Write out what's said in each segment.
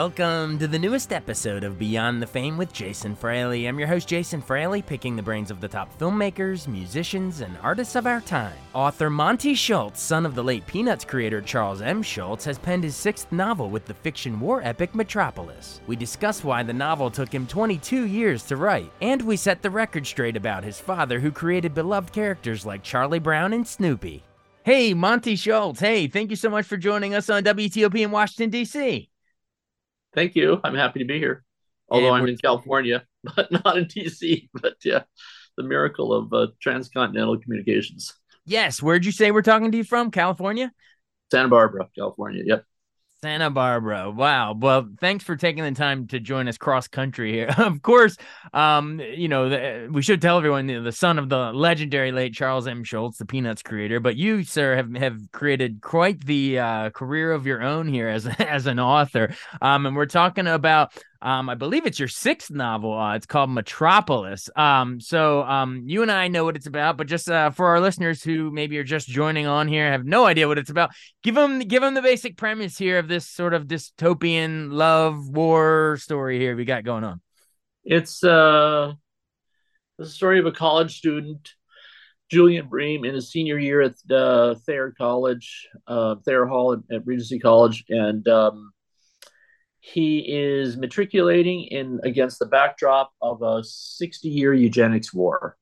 Welcome to the newest episode of Beyond the Fame with Jason Fraley. I'm your host, Jason Fraley, picking the brains of the top filmmakers, musicians, and artists of our time. Author Monte Schulz, son of the late Peanuts creator Charles M. Schulz, has penned his sixth novel with the fiction war epic Metropolis. We discuss why the novel took him 22 years to write, and we set the record straight about his father, who created beloved characters like Charlie Brown and Snoopy. Hey, Monte Schulz. Hey, thank you so much for joining us on WTOP in Washington, D.C. Thank you. I'm happy to be here. Although I'm in California, but not in DC. But yeah, the miracle of uh, transcontinental communications. Yes. Where'd you say we're talking to you from? California? Santa Barbara, California. Yep. Santa Barbara. Wow. Well, thanks for taking the time to join us cross country here. of course, um, you know, the, we should tell everyone you know, the son of the legendary late Charles M. Schulz, the Peanuts creator. But you, sir, have have created quite the uh, career of your own here as as an author. Um, and we're talking about um, I believe it's your sixth novel. Uh, it's called Metropolis. Um, so um, you and I know what it's about, but just uh, for our listeners who maybe are just joining on here, have no idea what it's about, give them give them the basic premise here of this sort of dystopian love war story here we got going on. It's uh, the story of a college student, Julian Bream, in his senior year at uh, Thayer College, uh, Thayer Hall at, at Regency College, and um, he is matriculating in against the backdrop of a 60 year eugenics war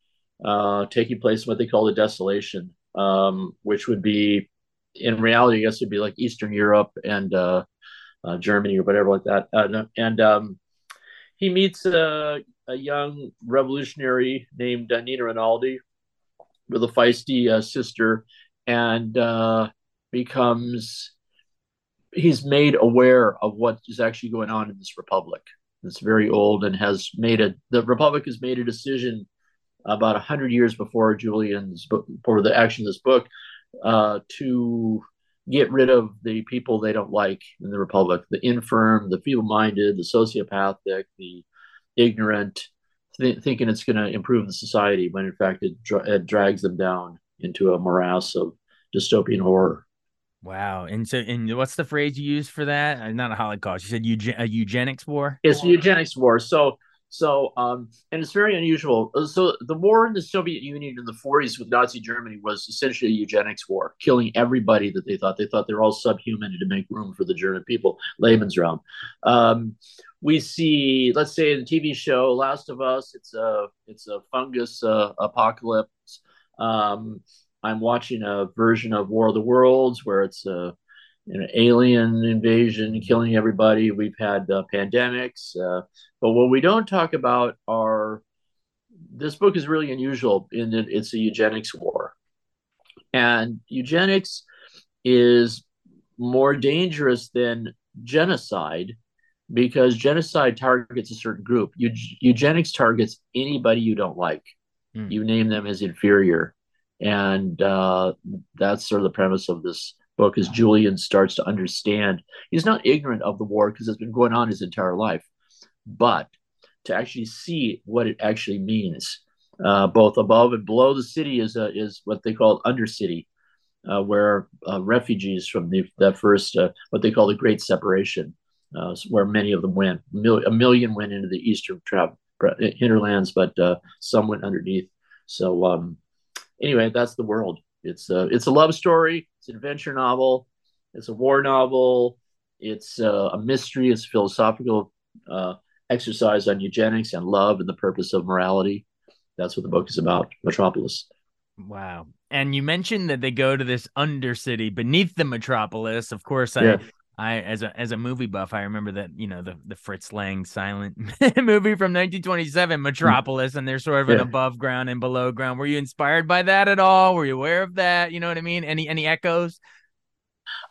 uh, taking place in what they call the desolation, um, which would be, in reality, I guess it'd be like Eastern Europe and uh, uh, Germany or whatever like that. Uh, and um, he meets a, a, young revolutionary named uh, Nina Rinaldi with a feisty uh, sister and becomes he's made aware of what is actually going on in this republic. It's very old and has made a the republic has made a decision about a hundred years before Julian's book, for the action of this book, uh, to get rid of the people they don't like in the republic: the infirm, the feeble-minded, the sociopathic, the ignorant, th- thinking it's going to improve the society when in fact it, dra- it drags them down into a morass of dystopian horror. Wow. And so, and what's the phrase you use for that? Uh, not a Holocaust. You said eugen- a eugenics war. It's a eugenics war. So, so, um, and it's very unusual. Uh, so, the war in the Soviet Union in the 40s with Nazi Germany was essentially a eugenics war, killing everybody that they thought they thought they were all subhuman to make room for the German people. Lebensraum. Um, we see, let's say, in the TV show Last of Us, it's a it's a fungus uh, apocalypse. Um, I'm watching a version of War of the Worlds where it's a an alien invasion killing everybody. We've had uh, pandemics, uh, but what we don't talk about are this book is really unusual in that it's a eugenics war, and eugenics is more dangerous than genocide because genocide targets a certain group. eugenics targets anybody you don't like. Mm. You name them as inferior and uh, that's sort of the premise of this book is julian starts to understand he's not ignorant of the war because it's been going on his entire life but to actually see what it actually means uh, both above and below the city is uh, is what they call undercity uh, where uh, refugees from the that first uh, what they call the great separation uh, where many of them went. A million went into the eastern tra- hinterlands but some went underneath. So um, anyway, that's the world. It's a it's a love story. It's an adventure novel. It's a war novel. It's uh, a mystery. It's a philosophical uh, exercise on eugenics and love and the purpose of morality. That's what the book is about. Metropolis. Wow. And you mentioned that they go to this undercity beneath the metropolis. Of course, I Yeah. I as a as a movie buff, I remember that you know the the Fritz Lang silent movie from 1927, Metropolis, and they're sort of an above ground and below ground. Were you inspired by that at all? Were you aware of that? You know what I mean? Any any echoes?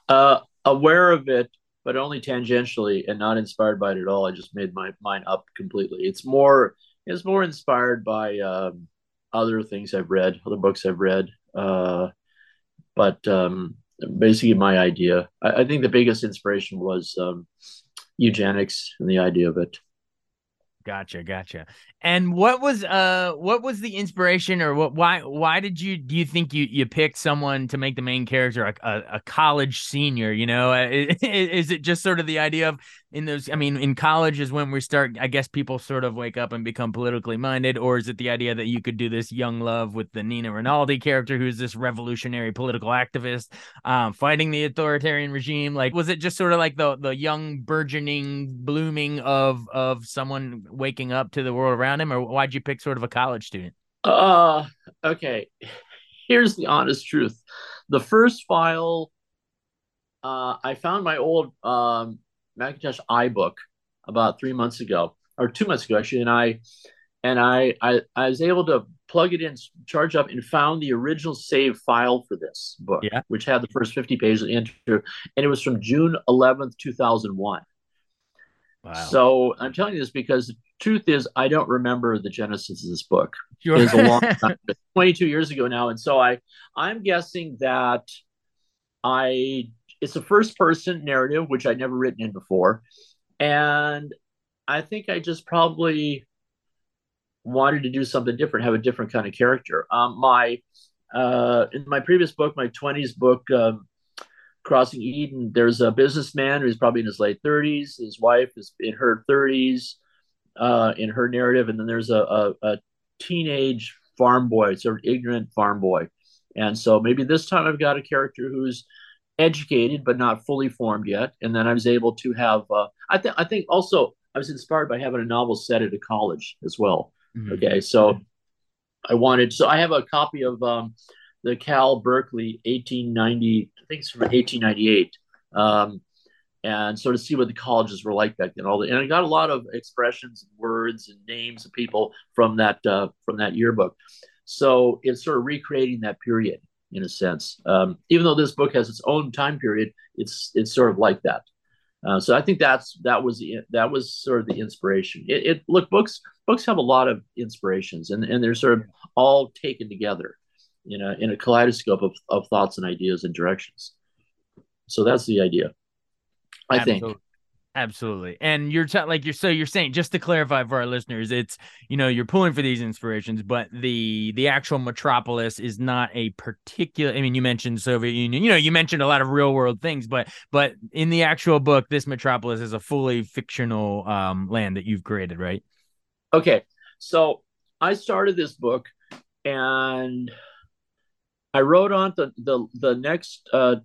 Uh, aware of it, but only tangentially, and not inspired by it at all. I just made my mind up completely. It's more it's more inspired by um, other things I've read, other books I've read. Uh, but um, basically, my idea. I, I think the biggest inspiration was um, eugenics and the idea of it. Gotcha, gotcha. And what was uh what was the inspiration or what why why did you do you think you you picked someone to make the main character a, a, a college senior, you know? Uh, Is, is it just sort of the idea of in those I mean in college is when we start I guess people sort of wake up and become politically minded or is it the idea that you could do this young love with the Nina Rinaldi character who's this revolutionary political activist um fighting the authoritarian regime? Like was it just sort of like the the young burgeoning blooming of of someone waking up to the world around him or why'd you pick sort of a college student? Uh, okay. Here's the honest truth. The first file, uh, I found my old um, Macintosh iBook about three months ago, or two months ago actually, and I and I, I I was able to plug it in, charge up, and found the original save file for this book, Yeah. which had the first 50 pages of the intro, and it was from June 11th, 2001. Wow. So I'm telling you this because the truth is I don't remember the genesis of this book sure. a long time, 22 years ago now. And so I, I'm guessing that I, it's a first person narrative, which I'd never written in before. And I think I just probably wanted to do something different, have a different kind of character. Um, my, uh, in my previous book, my 20s book, um, Crossing Eden, there's a businessman who's probably in his late 30s. His wife is in her 30s uh, in her narrative. And then there's a, a, a teenage farm boy, sort of ignorant farm boy. And so maybe this time I've got a character who's educated but not fully formed yet. And then I was able to have. Uh, I think. I think also I was inspired by having a novel set at a college as well. Mhm. Okay, so I wanted. So I have a copy of um, the Cal Berkeley 1890. I think it's from 1898. Um, and sort of see what the colleges were like back then. All the and I got a lot of expressions, and words, and names of people from that uh, from that yearbook. So it's sort of recreating that period in a sense. Um, even though this book has its own time period, it's it's sort of like that. Uh, so I think that's that was the that was sort of the inspiration. It, it look books books have a lot of inspirations and and they're sort of all taken together in a in a kaleidoscope of, of thoughts and ideas and directions. So that's the idea. I think. Absolutely. And you're t- like you're so you're saying just to clarify for our listeners, it's you know, you're pulling for these inspirations, but the the actual metropolis is not a particular I mean, you mentioned Soviet Union, you know, you mentioned a lot of real world things, but but in the actual book, this metropolis is a fully fictional um land that you've created, right? Okay, so I started this book, and I wrote on the the the next uh,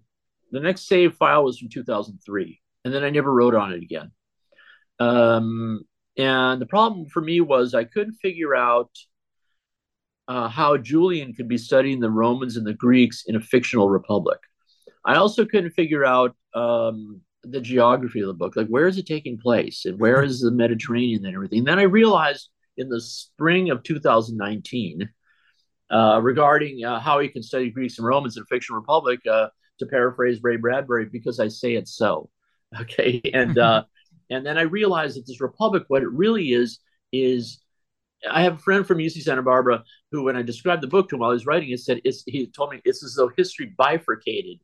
the next save file was from 2003, and then I never wrote on it again. Um, and the problem for me was I couldn't figure out uh, how Julian could be studying the Romans and the Greeks in a fictional republic. I also couldn't figure out um, the geography of the book, like where is it taking place and where is the Mediterranean and everything. then I realized in the spring of 2019 uh, regarding uh, how he can study Greeks and Romans in a fictional republic, uh, to paraphrase Ray Bradbury, because I say it so. Okay, and uh, and then I realized that this republic, what it really is, is I have a friend from UC Santa Barbara who, when I described the book to him while he was writing it, said it's, he told me it's as though history bifurcated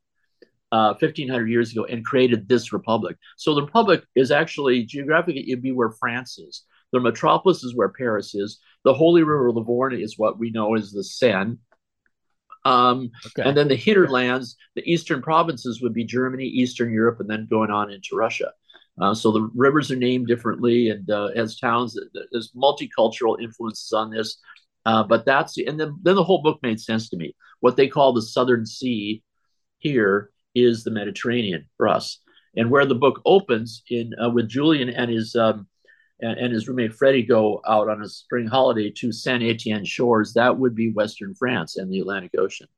uh, 1500 years ago and created this republic. So the republic is actually geographically, it'd be where France is. The metropolis is where Paris is. The Holy River Livorno is what we know as the Seine. Um, Okay. and then the hinterlands, the eastern provinces would be Germany, Eastern Europe, and then going on into Russia. Uh, so the rivers are named differently, and uh, as towns, there's multicultural influences on this. Uh, but that's and then then the whole book made sense to me. What they call the Southern Sea here is the Mediterranean for us, and where the book opens in uh, with Julian and his um, and, and his roommate Freddie go out on a spring holiday to Saint Etienne shores. That would be Western France and the Atlantic Ocean.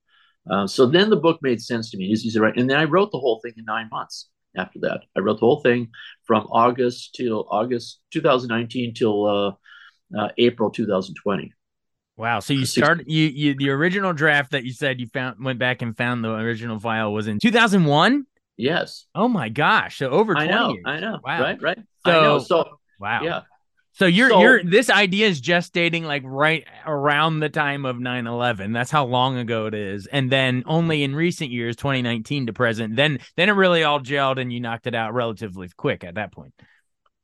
Uh, so then the book made sense to me. It's easy to write. And then I wrote the whole thing in nine months after that. I wrote the whole thing from August till August 2019 till uh, uh, April 2020. Wow. So you started you you the original draft that you said you found went back and found the original file was in 2001? Yes. Oh my gosh. So over 20 I know. years. I know. Wow. Right, right. So, I know. So wow. yeah. So you're So- you're this idea is just dating like right around the time of 9/11. That's how long ago it is. And then only in recent years 2019 to present then then it really all gelled and you knocked it out relatively quick at that point.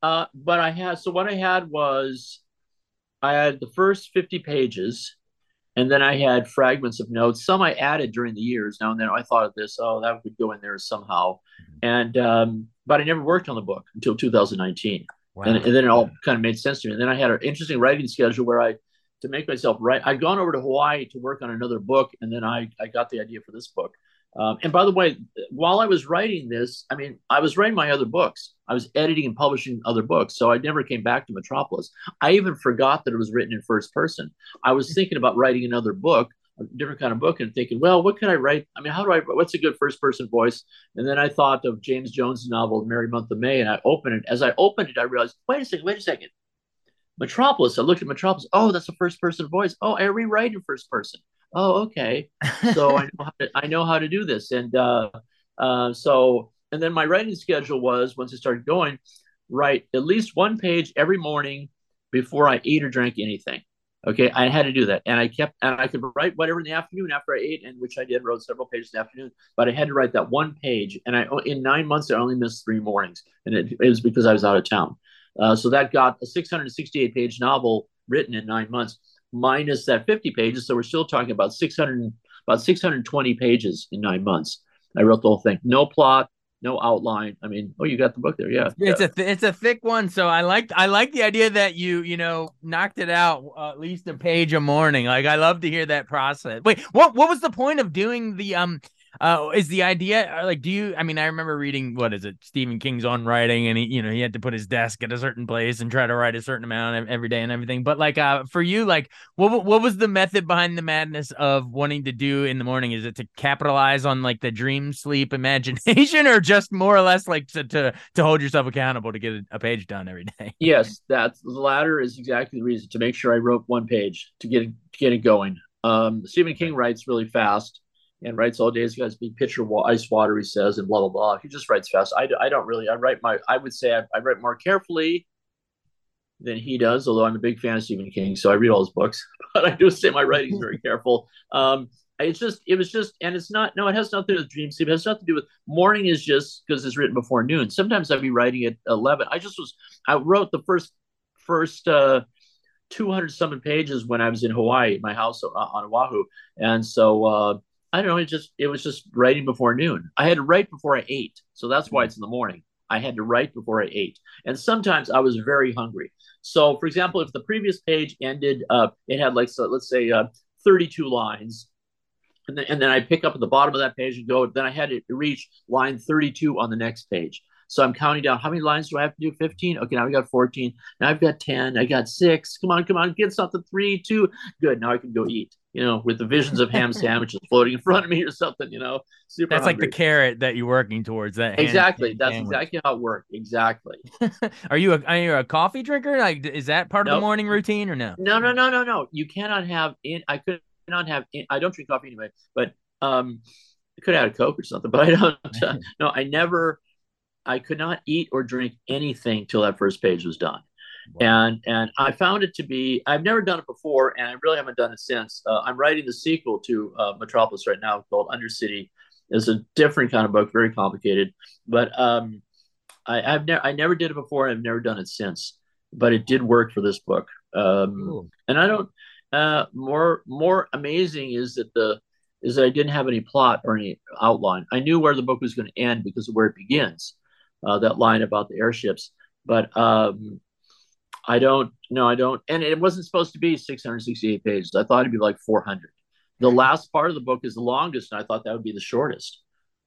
Uh, but I had so what I had was I had the first 50 pages and then I had fragments of notes. Some I added during the years. Now and then I thought of this, oh, that would go in there somehow. And um, but I never worked on the book until 2019. Wow. And, and then it all kind of made sense to me. And then I had an interesting writing schedule where I to make myself write. I'd gone over to Hawaii to work on another book, and then I I got the idea for this book. Um, and by the way, while I was writing this, I mean, I was writing my other books. I was editing and publishing other books, so I never came back to Metropolis. I even forgot that it was written in first person. I was thinking about writing another book, a different kind of book, and thinking, well, what can I write? I mean, how do I? What's a good first person voice? And then I thought of James Jones' novel, Merry Month of May, and I opened it. As I opened it, I realized, wait a second, wait a second. Metropolis. I looked at Metropolis. Oh, that's a first person voice. Oh, I rewrite in first person. Oh, okay. So I know how to, I know how to do this. And uh, uh, so, and then my writing schedule was once I started going, write at least one page every morning before I ate or drank anything. Okay, I had to do that, and I kept, and I could write whatever in the afternoon after I ate, and which I did, wrote several pages in the afternoon. But I had to write that one page, and I in nine months I only missed three mornings, and it, it was because I was out of town. Uh, so that got a 668 page novel written in nine months, minus that 50 pages. So we're still talking about 600, about 620 pages in nine months. I wrote the whole thing, no plot, no outline. I mean, oh, you got the book there, yeah. It's yeah. a th- it's a thick one, so I like I like the idea that you you know knocked it out uh, at least a page a morning. Like I love to hear that process. Wait, what what was the point of doing the um uh is the idea uh, like do you I mean I remember reading what is it Stephen King's on writing and he you know he had to put his desk at a certain place and try to write a certain amount every day and everything. But like uh for you like what what was the method behind the madness of wanting to do in the morning? Is it to capitalize on like the dream sleep imagination or just more or less like to to, to hold yourself accountable to get a, a page done every day? Yes, that's the latter is exactly the reason to make sure I wrote one page to get it, to get it going. Um, Stephen King writes really fast and writes all day. He's got his big pitcher of ice water, he says, and blah blah blah. He just writes fast. I, I don't really. I write my. I would say I, I write more carefully than he does. Although I'm a big fan of Stephen King, so I read all his books. But I do say my writing's very careful. Um, it's just it was just and it's not no it has nothing to do with dream sleep it has nothing to do with morning is just because it's written before noon sometimes i'd be writing at 11 i just was i wrote the first first uh 200 something pages when i was in hawaii my house on, on oahu and so uh i don't know it just it was just writing before noon i had to write before i ate so that's why it's in the morning i had to write before i ate and sometimes i was very hungry so for example if the previous page ended uh it had like so let's say uh 32 lines and then, and then I pick up at the bottom of that page and go. Then I had to reach line 32 on the next page. So I'm counting down how many lines do I have to do? 15. Okay, now we got 14. Now I've got 10. I got six. Come on, come on, get something. Three, two. Good. Now I can go eat. You know, with the visions of ham sandwiches floating in front of me or something. You know, super. That's like the carrot that you're working towards. That Exactly. hand That's sandwich. exactly how it worked. Exactly. Are you a are you a coffee drinker? Like, is that part of the morning routine or no? No, no, no, no, no. You cannot have in. I could not have. In, I don't drink coffee anyway, but um, I could have had a coke or something. But I don't. Uh, no, I never. I could not eat or drink anything till that first page was done, and and I found it to be. I've never done it before, and I really haven't done it since. Uh, I'm writing the sequel to uh, Metropolis right now called Undercity. It's a different kind of book, very complicated, but um, I, I've never I never did it before. I've never done it since, but it did work for this book. Um, and I don't. Uh, more more amazing is that the is that I didn't have any plot or any outline. I knew where the book was going to end because of where it begins, uh, that line about the airships. But um, I don't. No, I don't. And it wasn't supposed to be 668 pages. I thought it'd be like 400. The last part of the book is the longest, and I thought that would be the shortest.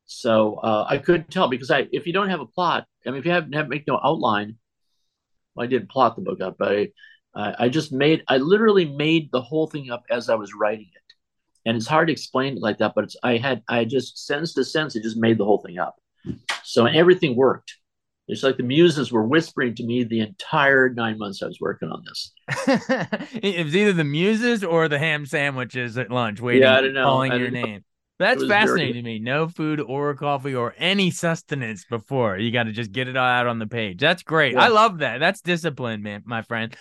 So uh, I couldn't tell because I, if you don't have a plot, I mean, if you have, have make no outline, well, I didn't plot the book up, but I, I, just made, I literally made the whole thing up as I was writing it, and it's hard to explain it like that. But it's I had I just sense to sense it just made the whole thing up. So everything worked. It's like the muses were whispering to me the entire nine months I was working on this. it was either the muses or the ham sandwiches at lunch, waiting, yeah, I don't know. calling I your know. name. That's fascinating very- to me. No food or coffee or any sustenance before. You got to just get it all out on the page. That's great. Yeah. I love that. That's discipline, man, my friend.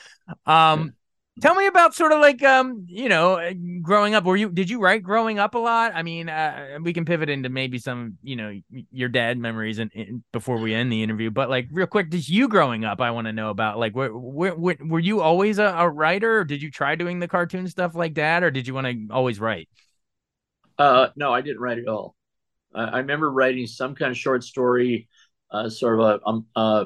Um, tell me about sort of like um, you know, uh, growing up. Were you did you write growing up a lot? I mean, uh, we can pivot into maybe some, you know, your dad memories and before we end the interview. But like, real quick, just you growing up, I want to know about. Like, where, where, where were you always a, a writer? Did you try doing the cartoon stuff like that, or did you want to always write? Uh, no, I didn't write at all. I, I remember writing some kind of short story, uh, sort of a um, uh,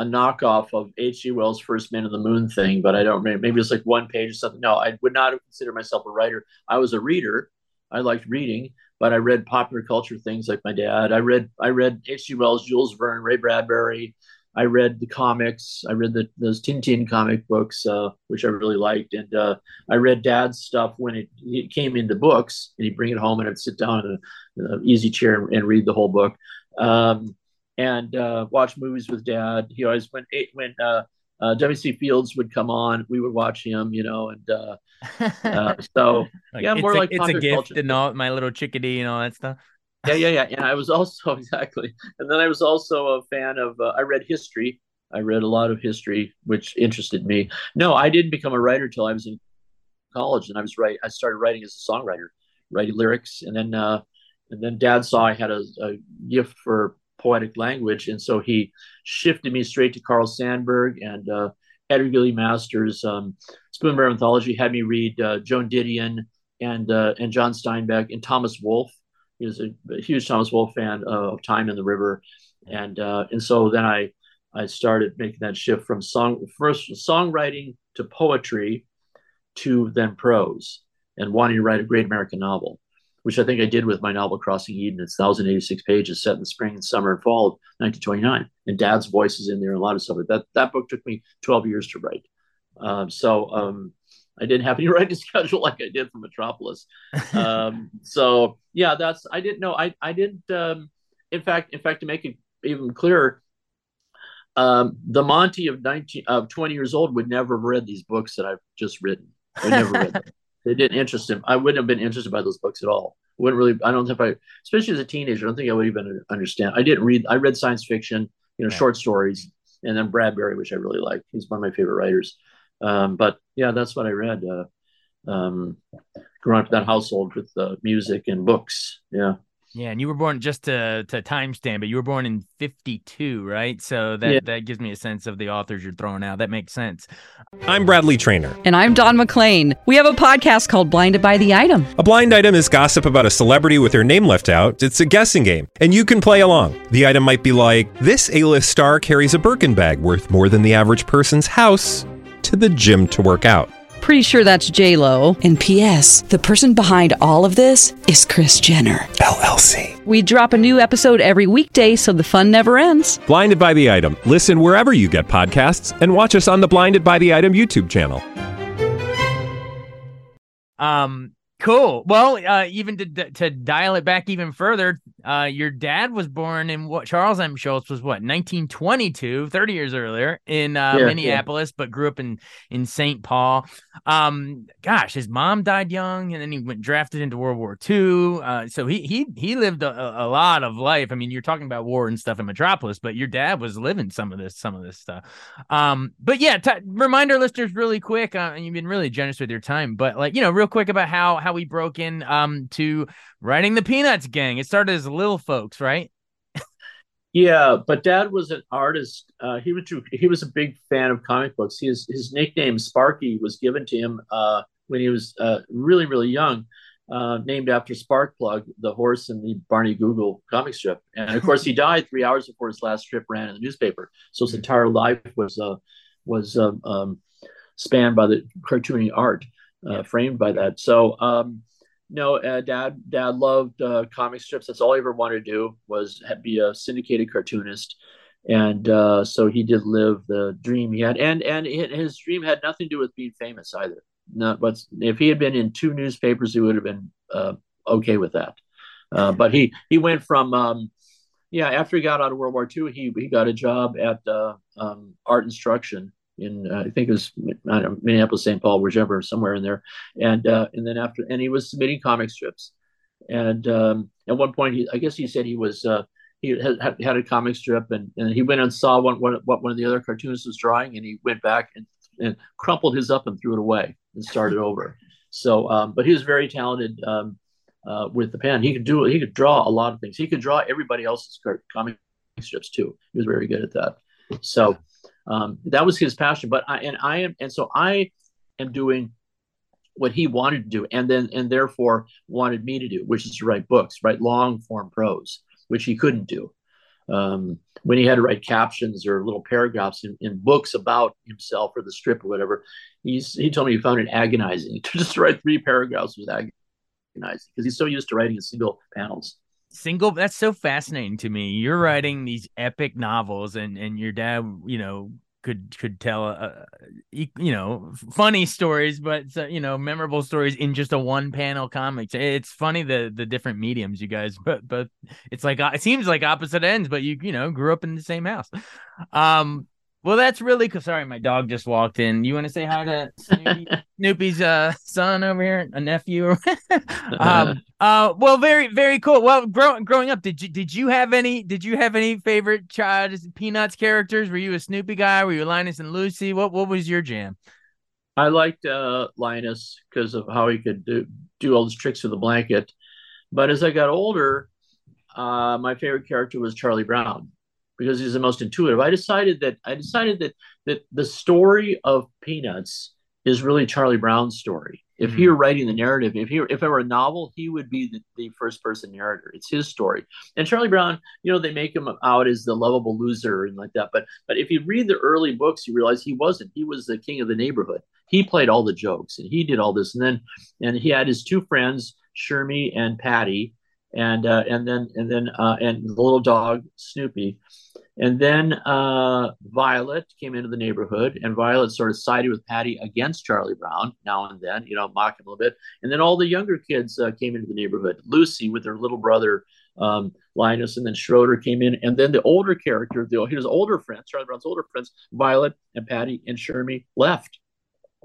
a knockoff of H.G. Wells' First Man on the Moon thing, but I don't remember. Maybe it's like one page or something. No, I would not have considered myself a writer. I was a reader. I liked reading, but I read popular culture things like my dad. I read I read H.G. Wells, Jules Verne, Ray Bradbury. I read the comics. I read the, those Tintin comic books, uh, which I really liked, and uh, I read Dad's stuff when it, it came into books, and he'd bring it home, and I'd sit down in an easy chair and, and read the whole book, um, and uh, watch movies with Dad. He always when when uh, uh, W.C. Fields would come on, we would watch him, you know, and uh, uh, so Like, Yeah, it's more a, like it's a gift culture. and all my little chickadee and all that stuff. yeah, yeah, yeah. And I was also exactly, and then I was also a fan of. Uh, I read history. I read a lot of history, which interested me. No, I didn't become a writer till I was in college, and I was right. I started writing as a songwriter, writing lyrics, and then uh, and then Dad saw I had a, a gift for poetic language, and so he shifted me straight to Carl Sandburg and uh, Edgar Gilly Masters. Um, Spoon River Anthology had me read uh, Joan Didion and uh, and John Steinbeck and Thomas Wolfe. He was a, a huge Thomas Wolfe fan of Time and the River, and uh, and so then I I started making that shift from song first songwriting to poetry to then prose and wanting to write a great American novel, which I think I did with my novel Crossing Eden. It's 1,086 pages set in the spring and summer and fall of 1929, and Dad's voice is in there and a lot of stuff. That that book took me 12 years to write. Um, so um, I didn't have any writing schedule like I did for Metropolis. Um, so yeah, that's I didn't know. I I didn't. Um, in fact, in fact, to make it even clearer, um, the Monte of 19 of 20 years old would never have read these books that I've just written. Would never read them. They didn't interest him. I wouldn't have been interested by those books at all. Wouldn't really. I don't think I, especially as a teenager, I don't think I would even understand. I didn't read. I read science fiction, you know, Yeah. short stories, and then Bradbury, which I really like. He's one of my favorite writers. Um, but yeah, that's what I read. Uh, um, growing up in that household with uh, music and books. Yeah. Yeah, and you were born just to to timestamp, but you were born in '52, right? So that Yeah. that gives me a sense of the authors you're throwing out. That makes sense. I'm Bradley Trainer. And I'm Don McClain. We have a podcast called Blinded by the Item. A blind item is gossip about a celebrity with their name left out. It's a guessing game, and you can play along. The item might be like this: A-list star carries a Birkin bag worth more than the average person's house to the gym to work out. Pretty sure that's J Lo. And P.S. The person behind all of this is Kris Jenner. LLC. We drop a new episode every weekday, so the fun never ends. Blinded by the item. Listen wherever you get podcasts, and watch us on the Blinded by the Item YouTube channel. Um, cool. Well, uh, even to to dial it back even further, uh, your dad was born in what Charles M. Schulz was what 1922, 30 years earlier in uh, Yeah, yeah. Minneapolis, but grew up in in St. Paul. Um, gosh, his mom died young, and then he went drafted into World War II. Uh, so he he he lived a, a lot of life. I mean, you're talking about war and stuff in Metropolis, but your dad was living some of this some of this stuff. Um, but yeah, t- remind our listeners really quick. Uh, and you've been really generous with your time, but like you know, real quick about how how we broke in um to writing the Peanuts gang. It started as Little Folks, right? Yeah, but Dad was an artist. Uh, he was he was a big fan of comic books. His his nickname Sparky was given to him uh, when he was uh, really really young, uh, named after Sparkplug, the horse in the Barney Google comic strip. And of course, he died three hours before his last strip ran in the newspaper. So his entire life was uh, was um, um, spanned by the cartooning art, uh, framed by that. So. Um, no, uh, dad. Dad loved uh, comic strips. That's all he ever wanted to do was be a syndicated cartoonist, and uh, so he did live the dream he had. And and his dream had nothing to do with being famous either. Not what's if he had been in two newspapers, he would have been uh, okay with that. Uh, but he he went from um, yeah after he got out of World War II, he he got a job at uh, um, art instruction in uh, I think it was know, Minneapolis, St. Paul, whichever, somewhere in there, and uh, and then after and he was submitting comic strips, and um, at one point he I guess he said he was uh, he had, had a comic strip and, and he went and saw one, one what one of the other cartoonists was drawing and he went back and, and crumpled his up and threw it away and started over. So, um, but he was very talented um, uh, with the pen. He could do he could draw a lot of things. He could draw everybody else's comic strips too. He was very good at that. So um, that was his passion. But I and I am and so I am doing what he wanted to do and then and therefore wanted me to do, which is to write books, write long form prose which he couldn't do. Um, when he had to write captions or little paragraphs in, in, books about himself or the strip or whatever, he's, he told me he found it agonizing to just write three paragraphs was agonizing because he's so used to writing in single panels. Single, that's so fascinating to me. You're writing these epic novels, and and your dad, you know, could could tell uh, you know funny stories but you know memorable stories in just a one panel comic it's funny the the different mediums you guys but but it's like uh, it seems like opposite ends but you you know grew up in the same house. Um well, that's really cool. Sorry, my dog just walked in. You want to say hi to Snoopy, Snoopy's uh, son over here, a nephew? um, uh, well, very, very cool. Well, growing growing up, did you did you have any did you have any favorite child Peanuts characters? Were you a Snoopy guy? Were you Linus and Lucy? What what was your jam? I liked uh, Linus because of how he could do, do all those tricks with the blanket. But as I got older, uh, my favorite character was Charlie Brown because he's the most intuitive. I decided that I decided that that the story of Peanuts is really Charlie Brown's story. If he were mm-hmm. writing the narrative, if he were, if it were a novel, he would be the, the first person narrator. It's his story. And Charlie Brown, you know, they make him out as the lovable loser and like that. But but if you read the early books, you realize he wasn't. He was the king of the neighborhood. He played all the jokes and he did all this. And then and he had his two friends, Shermy and Patty, and uh, and then and then uh, and the little dog Snoopy, and then uh, Violet came into the neighborhood, and Violet sort of sided with Patty against Charlie Brown now and then, you know, mock him a little bit. And then all the younger kids uh, came into the neighborhood. Lucy with her little brother um, Linus, and then Schroeder came in, and then the older character, the his older friends, Charlie Brown's older friends, Violet and Patty and Shermy left,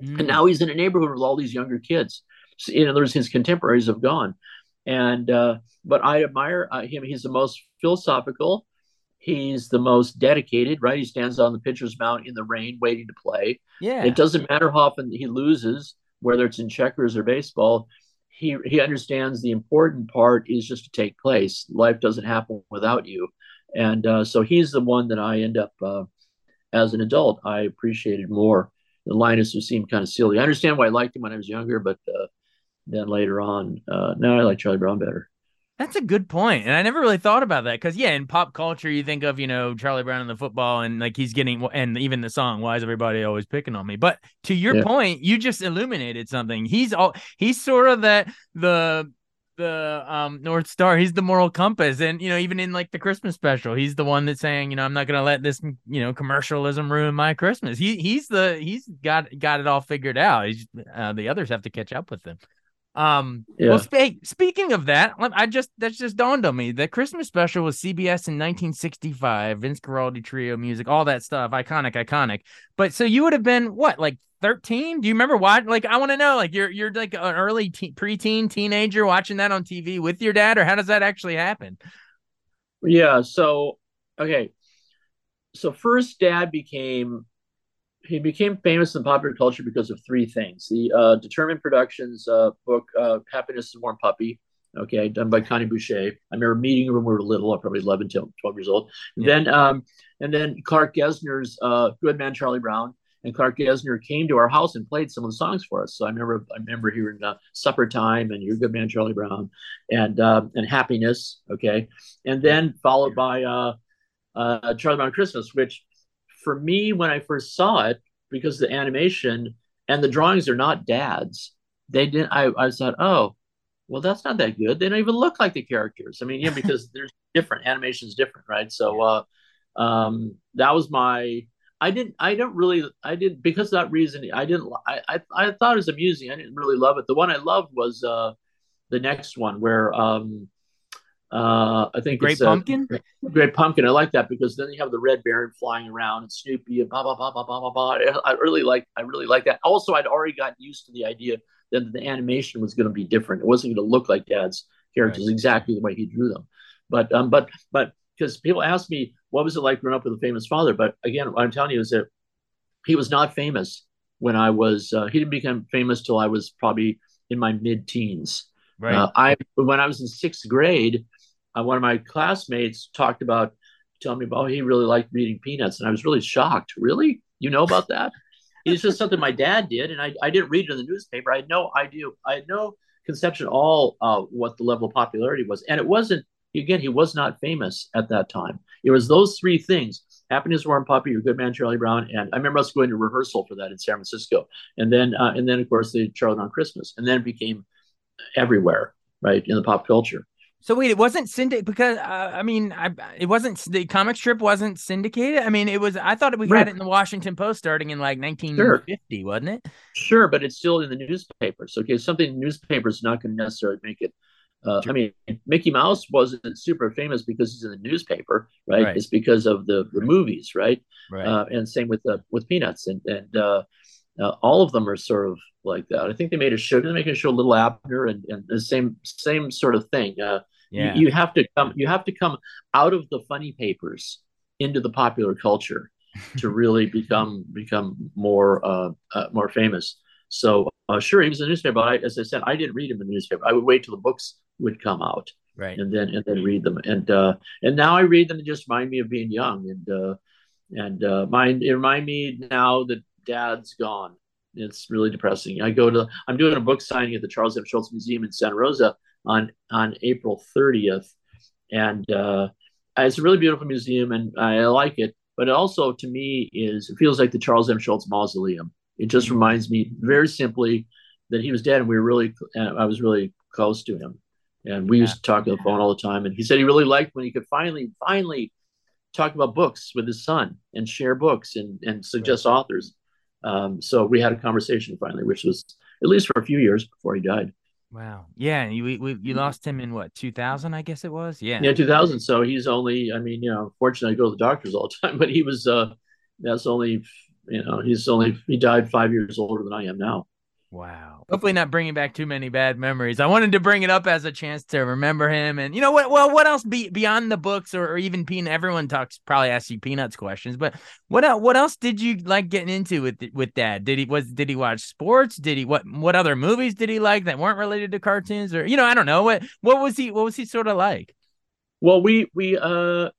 mm. and now he's in a neighborhood with all these younger kids. So, in other words, his contemporaries have gone, and uh, but I admire uh, him. He's the most philosophical He's the most dedicated, right? He stands on the pitcher's mound in the rain waiting to play. Yeah. It doesn't matter how often he loses, whether it's in checkers or baseball. He he understands the important part is just to take place. Life doesn't happen without you, and uh, so he's the one that I end up uh, as an adult. I appreciated more The Linus, who seemed kind of silly. I understand why I liked him when I was younger, but uh, then later on, uh, now I like Charlie Brown better. That's a good point. And I never really thought about that because, yeah, in pop culture, you think of, you know, Charlie Brown and the football and like he's getting, and even the song, Why is Everybody Always Picking on Me? But to your yeah. point, you just illuminated something. He's all, he's sort of that, the, the um North Star. He's the moral compass. And, you know, even in like the Christmas special, he's the one that's saying, you know, I'm not going to let this, you know, commercialism ruin my Christmas. He, he's the, he's got, got it all figured out. He's, uh, the others have to catch up with him. Um, yeah. well, spe- speaking of that, I just that's just dawned on me. The Christmas special was CBS in 1965, Vince Guaraldi trio music, all that stuff, iconic, iconic. But so you would have been what, like 13? Do you remember what? Like, I want to know, like, you're you're like an early te- preteen teenager watching that on TV with your dad, or how does that actually happen? Yeah. So, okay. So first, dad became he became famous in popular culture because of three things: the uh, Determined Productions uh, book uh, "Happiness is a Warm Puppy," okay, done by Connie Boucher. I remember meeting her when we were little, I probably 11, to 12 years old. Yeah. Then, um, and then Clark Gesner's uh, "Good Man Charlie Brown," and Clark Gesner came to our house and played some of the songs for us. So I remember, I remember hearing uh, "Supper Time" and "Your Good Man Charlie Brown," and uh, and "Happiness," okay, and then followed by uh, uh, Charlie Brown Christmas, which for me when I first saw it, because the animation and the drawings are not dads, they didn't. I, I thought, oh, well, that's not that good. They don't even look like the characters. I mean, yeah, because there's different animations, different, right? So uh, um, that was my. I didn't. I don't really. I didn't because of that reason. I didn't. I, I I thought it was amusing. I didn't really love it. The one I loved was uh, the next one where um, uh, I think Great it's, Pumpkin. Great Pumpkin. I like that because then you have the Red Baron flying around and Snoopy and blah blah blah blah blah blah blah. I really like I really like that. Also, I'd already gotten used to the idea that the animation was going to be different. It wasn't going to look like Dad's characters Right. exactly the way he drew them. But um, but but because people ask me what was it like growing up with a famous father, but again, what I'm telling you is that he was not famous when I was. Uh, he didn't become famous till I was probably in my mid-teens. Right. Uh, I when I was in sixth grade, uh, one of my classmates talked about telling me about oh, he really liked reading Peanuts, and I was really shocked. Really, you know about that? it's just something my dad did, and I, I didn't read it in the newspaper. I had no idea. I had no conception at all uh, what the level of popularity was, and it wasn't. Again, he was not famous at that time. It was those three things: Happiness, Warm Puppy, Your Good Man, Charlie Brown, and I remember us going to rehearsal for that in San Francisco, and then uh, and then of course the Charlie Brown Christmas, and then it became everywhere, right, in the pop culture. So wait, it wasn't syndicated because uh, I mean, I it wasn't the comic strip wasn't syndicated. I mean, it was. I thought we Right. had it in the Washington Post starting in like 1950, wasn't it? Sure, but it's still in the newspapers. Okay, something in the not going to necessarily make it. Uh, I mean, Mickey Mouse wasn't super famous because he's in the newspaper, right? Right. It's because of the, the movies, right? Right. Uh, and same with the with Peanuts, and and uh, all of them are sort of like that. I think they made a show. Did they make a show, a Little Abner, and, and the same same sort of thing. Uh, yeah. you, you have to come. You have to come out of the funny papers into the popular culture to really become become more uh, uh, more famous. So uh, sure, he was in the newspaper. But I, as I said, I didn't read him in the newspaper. I would wait till the books would come out right. and then and then read them. And uh, and now I read them and just remind me of being young. And uh, and uh, mind it remind me now that Dad's gone. It's really depressing. I go to I'm doing a book signing at the Charles M. Schulz Museum in Santa Rosa on on April 30th, and uh, it's a really beautiful museum and I like it. But it also to me is it feels like the Charles M. Schulz Mausoleum. It just reminds me very simply that he was dead and we were really uh, I was really close to him. And we used to talk on the phone all the time. And he said he really liked when he could finally, finally talk about books with his son and share books and, and suggest authors. Um, so we had a conversation finally, which was at least for a few years before he died. Wow. Yeah. and You we, we you lost him in what 2000? I guess it was. Yeah. Yeah, 2000. So he's only, I mean, you know, fortunately I go to the doctors all the time, but he was, uh, that's only, you know, he's only, he died five years older than I am now. Wow. Hopefully not bringing back too many bad memories. I wanted to bring it up as a chance to remember him. And you know what? Well, what else be beyond the books or, or even peanut? Everyone talks probably asks you peanuts questions, but what else? What else did you like getting into with with dad? Did he was did he watch sports? Did he what what other movies did he like that weren't related to cartoons or you know I don't know what what was he what was he sort of like? Well, we, we, uh,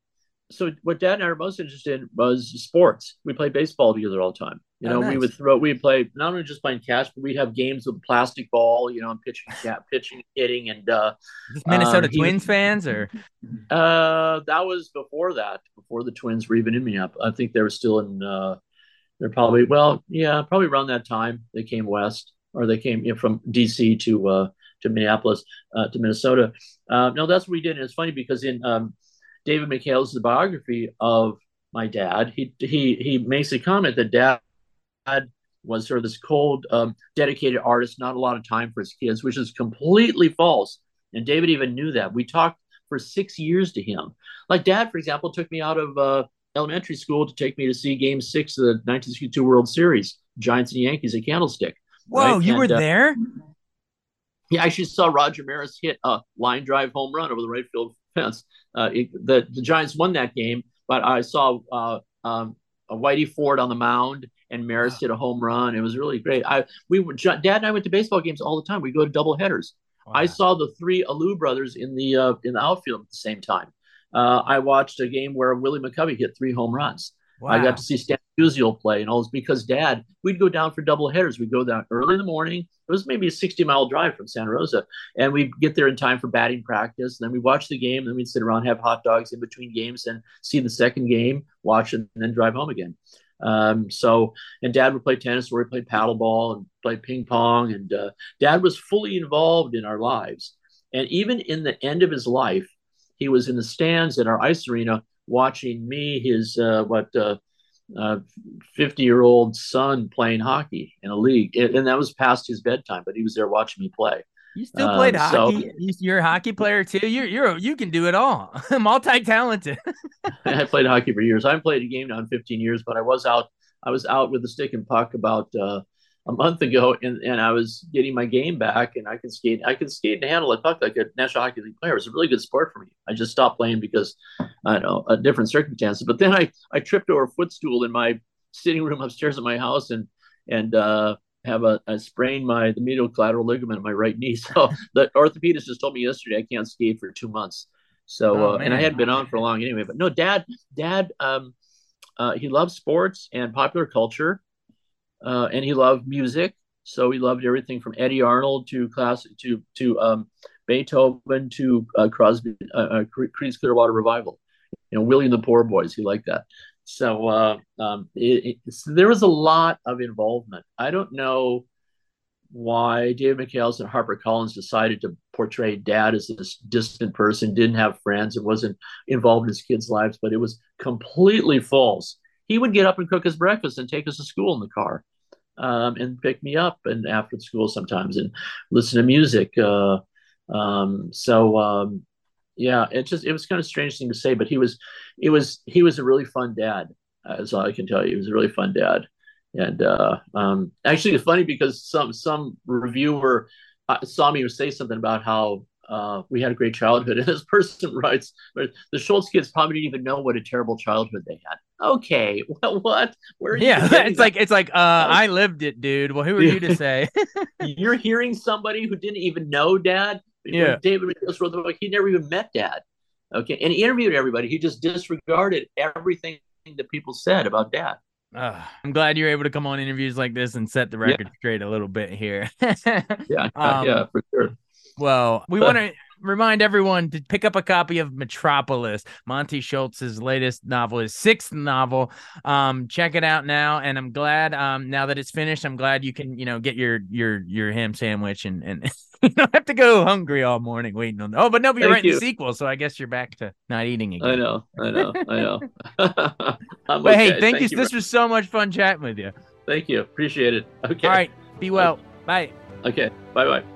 so what dad and I were most interested in was sports. We played baseball together all the time. You Oh, know, we would throw, we'd play not only just playing catch, but we'd have games with plastic ball, you know, and pitching, yeah, pitching, hitting. And, uh, Minnesota Um, he- Twins fans or uh, that was before that, before the twins were even in Minneapolis. I think they were still in, uh, they're probably, well, yeah, probably around that time they came west or they came you know, from DC to, uh, to Minneapolis, uh, to Minnesota. Uh, no, that's what we did. And it's funny because in, um, David Michaelis's biography of my dad, he he he makes a comment that dad was sort of this cold, um, dedicated artist, not a lot of time for his kids, which is completely false. And David even knew that. We talked for six years to him. Like dad, for example, took me out of uh, elementary school to take me to see Game Six of the 1962 World Series, Giants and Yankees at Candlestick. whoa right? you were And, uh, there? he actually saw Roger Maris hit a line drive home run over the right field fence. Uh, it, the the Giants won that game, but I saw uh, um, a Whitey Ford on the mound and Maris hit a home run. It was really great. I we were Dad and I went to baseball games all the time. We go to double headers. I saw the three Alou brothers in the uh, in the outfield at the same time. Uh, I watched a game where Willie McCovey hit three home runs. I got to see Stan Musial play, and all this because Dad, we'd go down for double headers. We'd go down early in the morning. It was maybe a 60 mile drive from Santa Rosa, and we'd get there in time for batting practice. And then we'd watch the game, and then we'd sit around, have hot dogs in between games, and see the second game, watch and then drive home again. Um, so, and Dad would play tennis, or he played paddleball and played ping pong, and uh, Dad was fully involved in our lives. And even in the end of his life, he was in the stands at our ice arena watching me, his uh, what uh, uh, 50 year old son playing hockey in a league. And that was past his bedtime, but he was there watching me play. You still played Um, hockey. so- You, you're a hockey player too. You're you're you can do it all. Multi talented. I played hockey for years. I haven't played a game now in 15 years, but I was out. I was out with the stick and puck about uh, a month ago, and, and I was getting my game back, and I can skate. I can skate and handle a puck like a National Hockey League player. It's a really good sport for me. I just stopped playing because I don't know uh, different circumstances. But then I I tripped over a footstool in my sitting room upstairs at my house, and and uh, have a I sprained my the medial collateral ligament in my right knee. So the orthopedist just told me yesterday I can't skate for two months. So Oh, uh, and I hadn't been on for long anyway. But no, dad, dad, um, uh, he loved sports and popular culture, uh, and he loved music. So he loved everything from Eddy Arnold to classic to to um, Beethoven to uh, Crosby, uh, uh, Creedence Clearwater Revival. You know, Willie and the Poor Boys. He liked that. So uh, um, it, it, there was a lot of involvement. I don't know why David Michaelis and Harper Collins decided to portray dad as this distant person, didn't have friends, and wasn't involved in his kids' lives, but it was completely false. He would get up and cook his breakfast and take us to school in the car, um, and pick me up and after school sometimes and listen to music. Uh, um, so um, yeah, it just it was kind of a strange thing to say, but he was it was he was a really fun dad. That's all I can tell you. He was a really fun dad. And uh, um, actually, it's funny because some some reviewer uh, saw me say something about how uh, we had a great childhood, and this person writes, "The Schulz kids probably didn't even know what a terrible childhood they had." Okay, what? what? Where? Are you yeah, it's that? like it's like uh I lived it, dude. Well, who are you to say? you're hearing somebody who didn't even know Dad. When Yeah. David Michaelis wrote the book. He never even met Dad. Okay, and he interviewed everybody. He just disregarded everything that people said about Dad. Uh, I'm glad you're able to come on interviews like this and set the record straight a little bit here. Yeah, Um, yeah, for sure. Well, we want to remind everyone to pick up a copy of Metropolis, Monte Schulz's latest novel, his sixth novel. Um, check it out now, and I'm glad. Um, now that it's finished, I'm glad you can, you know, get your your your ham sandwich and and you don't have to go hungry all morning waiting on. Oh, but no, but you're Thank writing the sequel, so I guess you're back to not eating again. I know, I know, I know. But hey, okay. thank, you. you. This was so much fun chatting with you. Thank you. Appreciate it. Okay. All right, be well. Bye. Okay. Bye bye.